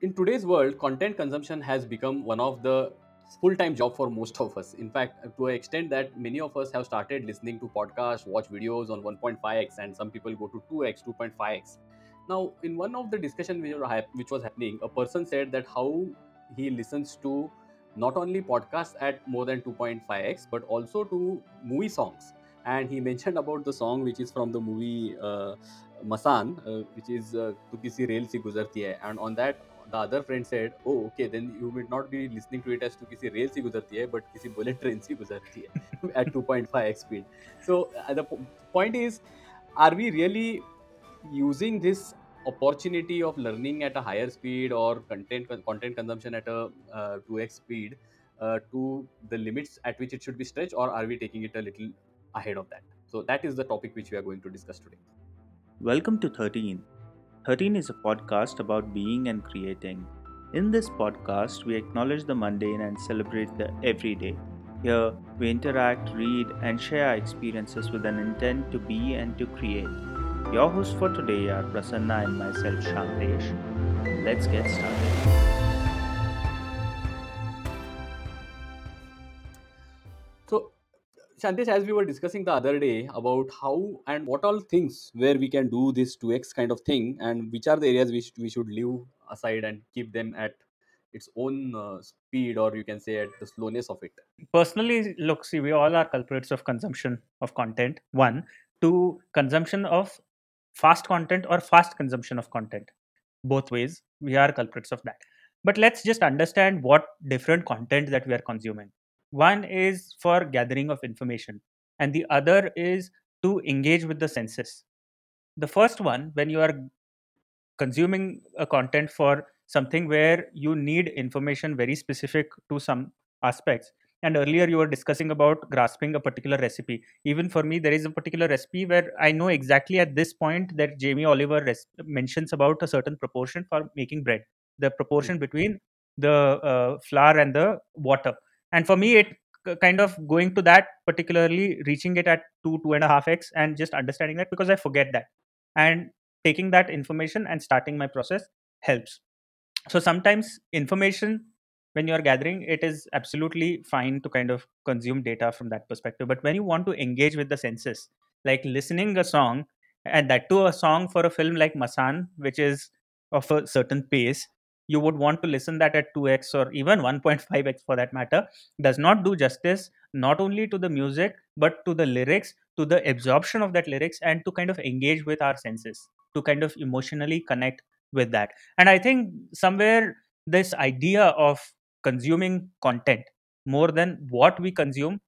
in today's world, content consumption has become one of the full-time job for most of us. In fact, to an extent that many of us have started listening to podcasts, watch videos on 1.5x, and some people go to 2x, 2.5x. Now, in one of the discussion which was happening, a person said that how he listens to not only podcasts at more than 2.5x, but also to movie songs. And he mentioned about the song which is from the movie uh, Masan, uh, which is uh, "Tu kisi rail si guzarti hai," and on that the other friend said, "Oh, okay, then you will not be listening to it as to rail si guzarti hai, but kisi bullet train si guzarti hai at 2.5x speed." So uh, the po- point is, are we really using this opportunity of learning at a higher speed or content content consumption at a uh, 2x speed uh, to the limits at which it should be stretched, or are we taking it a little ahead of that? So that is the topic which we are going to discuss today. Welcome to 13. 13 is a podcast about being and creating. In this podcast, we acknowledge the mundane and celebrate the everyday. Here, we interact, read, and share experiences with an intent to be and to create. Your hosts for today are Prasanna and myself, Shantesh. Let's get started. Shantesh, as we were discussing the other day about how and what all things where we can do this 2x kind of thing, and which are the areas which we should leave aside and keep them at its own uh, speed, or you can say at the slowness of it. personally look see we all are culprits of consumption of content. One two, consumption of fast content or fast consumption of content. Both ways we are culprits of that. But let's just understand what different content that we are consuming one is for gathering of information and the other is to engage with the senses. The first one when you are consuming a content for something where you need information very specific to some aspects and earlier you were discussing about grasping a particular recipe. Even for me there is a particular recipe where i know exactly at this point that jamie oliver res- mentions about a certain proportion for making bread. The proportion between the uh, flour and the water and for me it kind of going to that particularly reaching it at 2 two and a half x and just understanding that because i forget that. And taking that information and starting my process helps. So sometimes information when you are gathering it is absolutely fine to kind of consume data from that perspective. But when you want to engage with the senses like listening a song and that too a song for a film like masan which is of a certain pace you would want to listen that at 2x or even 1.5x for that matter does not do justice not only to the music but to the lyrics to the absorption of that lyrics and to kind of engage with our senses to kind of emotionally connect with that. And i think somewhere this idea of consuming content more than what we consume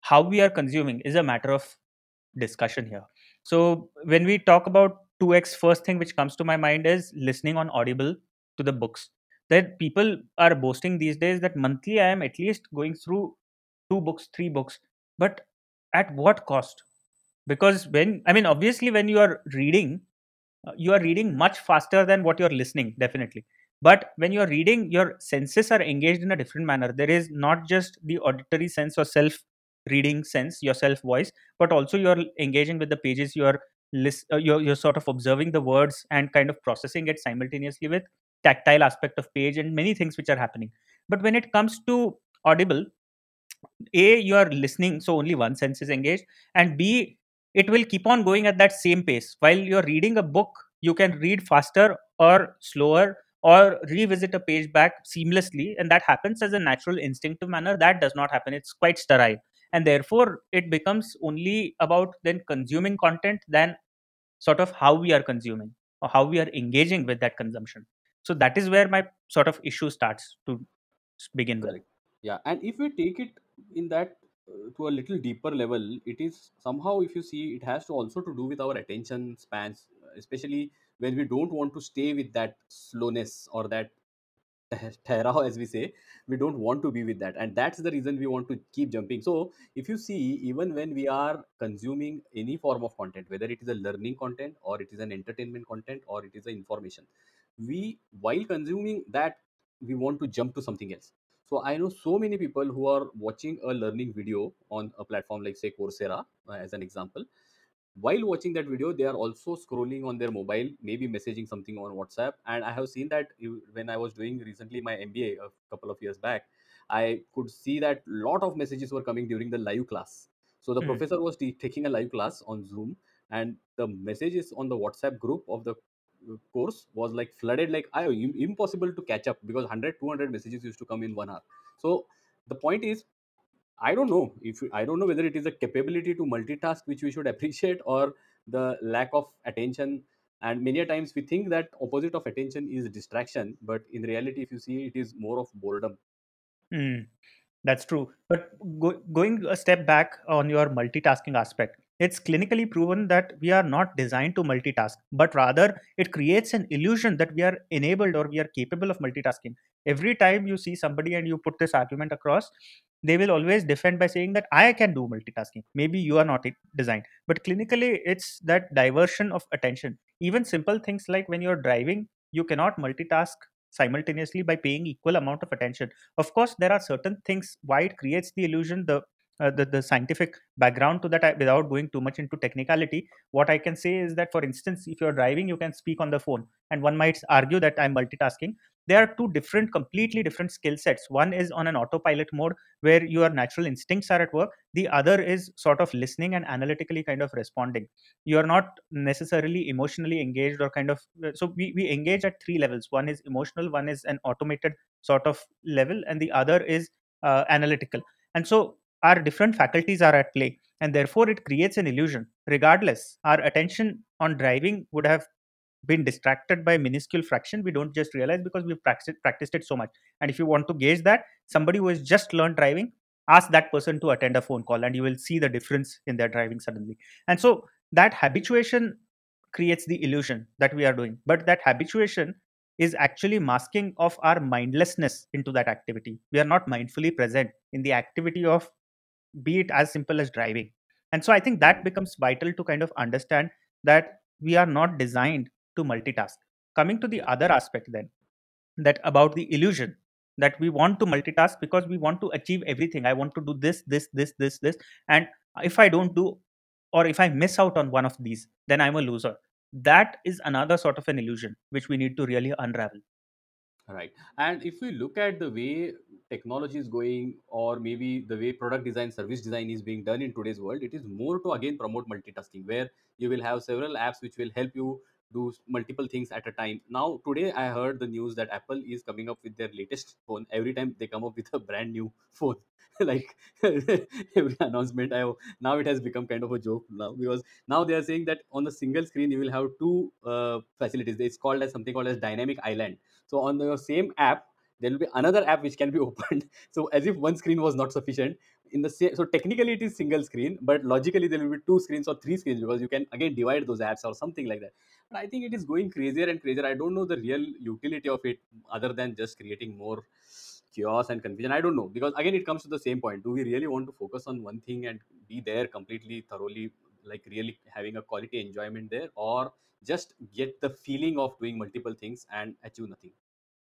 how we are consuming is a matter of discussion here. So when we talk about 2x first thing which comes to my mind is listening on audible to the books that people are boasting these days that monthly i am at least going through two books three books. But at what cost? Because when i mean obviously when you are reading uh, you are reading much faster than what you're listening definitely. But when you're reading your senses are engaged in a different manner. There is not just the auditory sense or self reading sense your self voice but also you're engaging with the pages you're list, uh, you're, you're sort of observing the words and kind of processing it simultaneously with tactile aspect of page and many things which are happening. But when it comes to audible a you are listening so only one sense is engaged and b it will keep on going at that same pace. While you're reading a book you can read faster or slower or revisit a page back seamlessly and that happens as a natural instinctive manner. That does not happen. It's quite sterile. And therefore it becomes only about then consuming content than sort of how we are consuming or how we are engaging with that consumption so that is where my sort of issue starts to begin with Yeah, and if we take it in that uh, to a little deeper level, it is somehow, if you see, it has to also to do with our attention spans, especially when we don't want to stay with that slowness or that terra, as we say. We don't want to be with that, and that's the reason we want to keep jumping. So, if you see, even when we are consuming any form of content, whether it is a learning content or it is an entertainment content or it is an information, we while consuming that we want to jump to something else. So i know so many people who are watching a learning video on a platform like say coursera uh, as an example. While watching that video they are also scrolling on their mobile maybe messaging something on whatsapp. And i have seen that when i was doing recently my mba a couple of years back i could see that lot of messages were coming during the live class. So the Hmm. professor was t- taking a live class on zoom and the messages on the whatsapp group of the course was like flooded like I, impossible to catch up because 100 200 messages used to come in one hour so the point is I don't know if I don't know whether it is a capability to multitask which we should appreciate or the lack of attention. And many a times we think that opposite of attention is distraction, but in reality, if you see, it is more of boredom. Hmm. That's true. But go, going a step back on your multitasking aspect, it's clinically proven that we are not designed to multitask, but rather it creates an illusion that we are enabled or we are capable of multitasking. Every time you see somebody and you put this argument across, they will always defend by saying that I can do multitasking. Maybe you are not designed. But clinically, it's that diversion of attention. Even simple things like when you're driving, you cannot multitask simultaneously by paying equal amount of attention of course there are certain things why it creates the illusion the uh, the, the scientific background to that I, without going too much into technicality what i can say is that for instance if you're driving you can speak on the phone and one might argue that i'm multitasking. There are two different completely different skill sets. One is on an autopilot mode where your natural instincts are at work. The other is sort of listening and analytically kind of responding. You are not necessarily emotionally engaged or kind of so we, we engage at three levels. One is emotional one is an automated sort of level and the other is uh, analytical. And so our different faculties are at play and therefore it creates an illusion. Regardless our attention on driving would have been distracted by minuscule fraction. We don't just realize because we've practiced, practiced it so much. And if you want to gauge that somebody who has just learned driving ask that person to attend a phone call and you will see the difference in their driving suddenly. And so that habituation creates the illusion that we are doing. But that habituation is actually masking of our mindlessness into that activity. We are not mindfully present in the activity of be it as simple as driving. And so i think that mm-hmm. becomes vital to kind of understand that we are not designed to multitask. Coming to the other aspect then that about the illusion that we want to multitask because we want to achieve everything. I want to do this this this this this. And if i don't do or if i miss out on one of these then i'm a loser. That is another sort of an illusion which we need to really unravel. Right. And if we look at the way technology is going, or maybe the way product design, service design is being done in today's world, it is more to again promote multitasking, where you will have several apps which will help you do multiple things at a time. Now, today I heard the news that Apple is coming up with their latest phone. Every time they come up with a brand new phone, like every announcement, I now it has become kind of a joke now because now they are saying that on the single screen you will have two uh, facilities. It's called as something called as dynamic island so on the same app, there will be another app which can be opened. So as if one screen was not sufficient. In the same, so technically it is single screen, but logically there will be two screens or three screens because you can again divide those apps or something like that. But I think it is going crazier and crazier. I don't know the real utility of it other than just creating more chaos and confusion. I don't know because again it comes to the same point. Do we really want to focus on one thing and be there completely thoroughly, like really having a quality enjoyment there, or just get the feeling of doing multiple things and achieve nothing?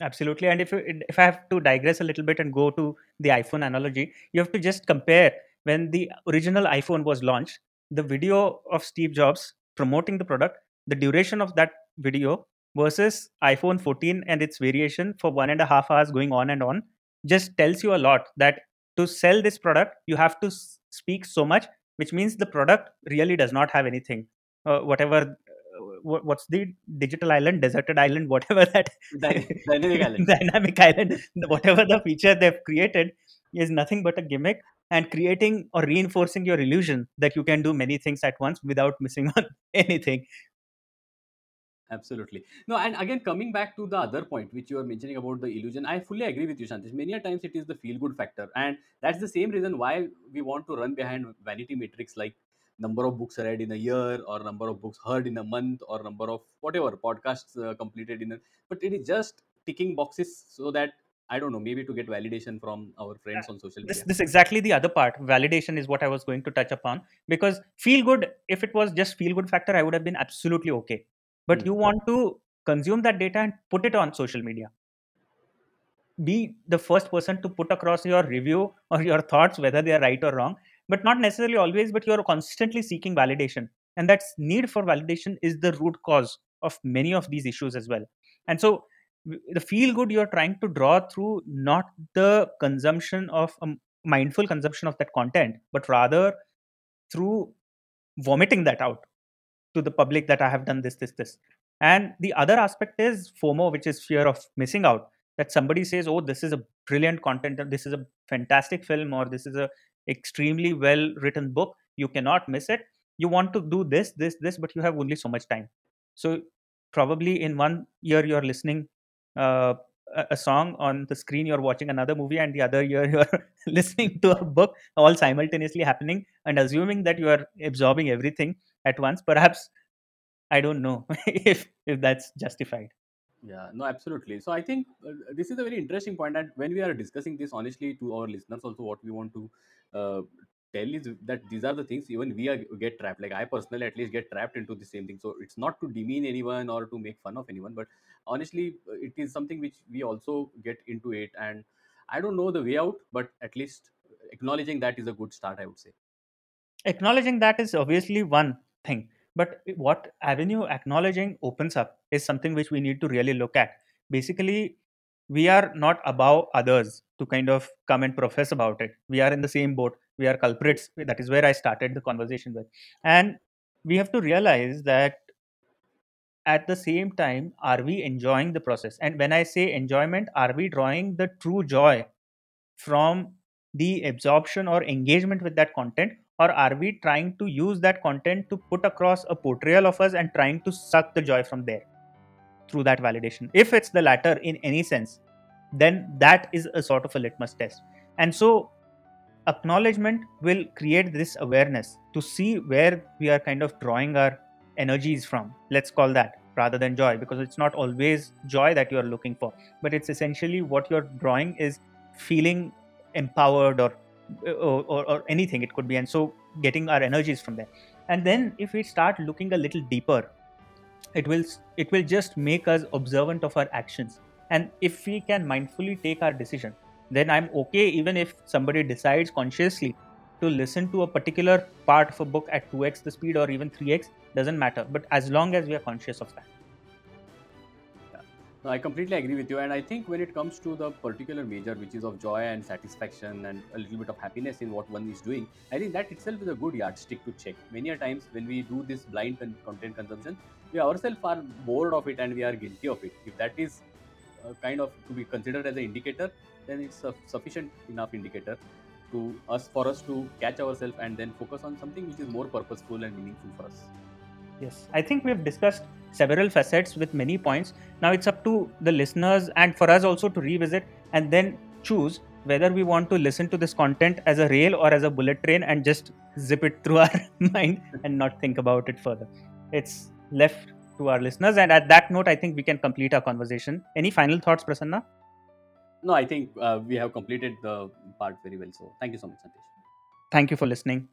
Absolutely. And if you, if I have to digress a little bit and go to the iPhone analogy, you have to just compare when the original iPhone was launched, the video of Steve Jobs promoting the product, the duration of that video versus iPhone 14 and its variation for one and a half hours going on and on just tells you a lot that to sell this product, you have to speak so much, which means the product really does not have anything. Uh, whatever wh- what's the digital island deserted island whatever that dynamic island. dynamic island whatever the feature they've created is nothing but a gimmick and creating or reinforcing your illusion that you can do many things at once without missing on anything Absolutely. No, and again, coming back to the other point which you are mentioning about the illusion, I fully agree with you, Shantesh. Many a times it is the feel good factor. And that's the same reason why we want to run behind vanity metrics like number of books read in a year or number of books heard in a month or number of whatever podcasts uh, completed in a but it is just ticking boxes so that i don't know maybe to get validation from our friends on social this media. this is exactly the other part. Validation is what i was going to touch upon because feel good if it was just feel good factor i would have been absolutely okay. But Hmm. you want to consume that data and put it on social media. Be the first person to put across your review or your thoughts whether they are right or wrong but not necessarily always but you're constantly seeking validation. And that need for validation is the root cause of many of these issues as well. And so the feel good you're trying to draw through not the consumption of a mindful consumption of that content but rather through vomiting that out to the public that i have done this this this. And the other aspect is fomo which is fear of missing out. That somebody says oh this is a brilliant content this is a fantastic film or this is a extremely well written book. You cannot miss it. You want to do this this this but you have only so much time. So probably in one year you're listening uh, a song on the screen you're watching another movie and the other year you're listening to a book all simultaneously happening and assuming that you are absorbing everything at once. Perhaps i don't know if if that's justified yeah no absolutely. So i think uh, this is a very interesting point and when we are discussing this honestly to our listeners also what we want to uh, tell is that these are the things even we are get trapped. Like i personally at least get trapped into the same thing. So it's not to demean anyone or to make fun of anyone but honestly it is something which we also get into it. And i don't know the way out but at least acknowledging that is a good start i would say. Acknowledging that is obviously one thing but what avenue acknowledging opens up is something which we need to really look at. Basically we are not above others to kind of come and profess about it. We are in the same boat. We are culprits. That is where i started the conversation with. And we have to realize that at the same time are we enjoying the process? And when i say enjoyment are we drawing the true joy from the absorption or engagement with that content or are we trying to use that content to put across a portrayal of us and trying to suck the joy from there through that validation? If it's the latter in any sense then that is a sort of a litmus test. And so acknowledgement will create this awareness to see where we are kind of drawing our energies from. Let's call that rather than joy because it's not always joy that you're looking for but it's essentially what you're drawing is feeling empowered or Uh, or, or, or anything it could be and so getting our energies from there. And then if we start looking a little deeper it will it will just make us observant of our actions. And if we can mindfully take our decision then i'm okay even if somebody decides consciously to listen to a particular part of a book at 2x the speed or even 3x doesn't matter. But as long as we are conscious of that I completely agree with you. And I think when it comes to the particular major, which is of joy and satisfaction and a little bit of happiness in what one is doing, I think that itself is a good yardstick to check. Many a times when we do this blind content consumption, we ourselves are bored of it and we are guilty of it. If that is uh, kind of to be considered as an indicator, then it's a sufficient enough indicator to us for us to catch ourselves and then focus on something which is more purposeful and meaningful for us. Yes, I think we've discussed several facets with many points. Now it's up to the listeners and for us also to revisit and then choose whether we want to listen to this content as a rail or as a bullet train and just zip it through our mind and not think about it further. It's left to our listeners. And at that note, I think we can complete our conversation. Any final thoughts, Prasanna? No, I think uh, we have completed the part very well. So thank you so much, Sandesh. Thank you for listening.